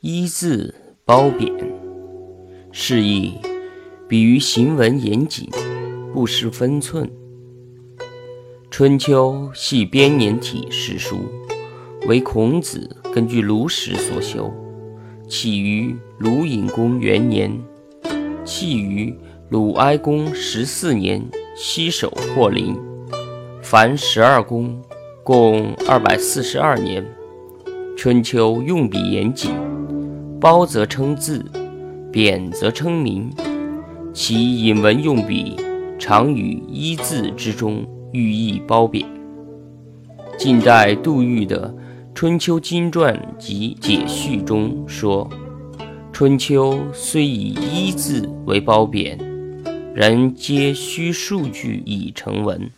一字褒贬，示意比喻行文严谨，不失分寸。《春秋》系编年体史书，为孔子根据卢史所修，起于鲁隐公元年，弃于鲁哀公十四年西首获陵，凡十二宫，共二百四十二年。春秋用笔严谨，褒则称字，贬则称名。其引文用笔常于一字之中，寓意褒贬。近代杜预的《春秋经传及解序》中说：“春秋虽以一字为褒贬，然皆虚数据以成文。”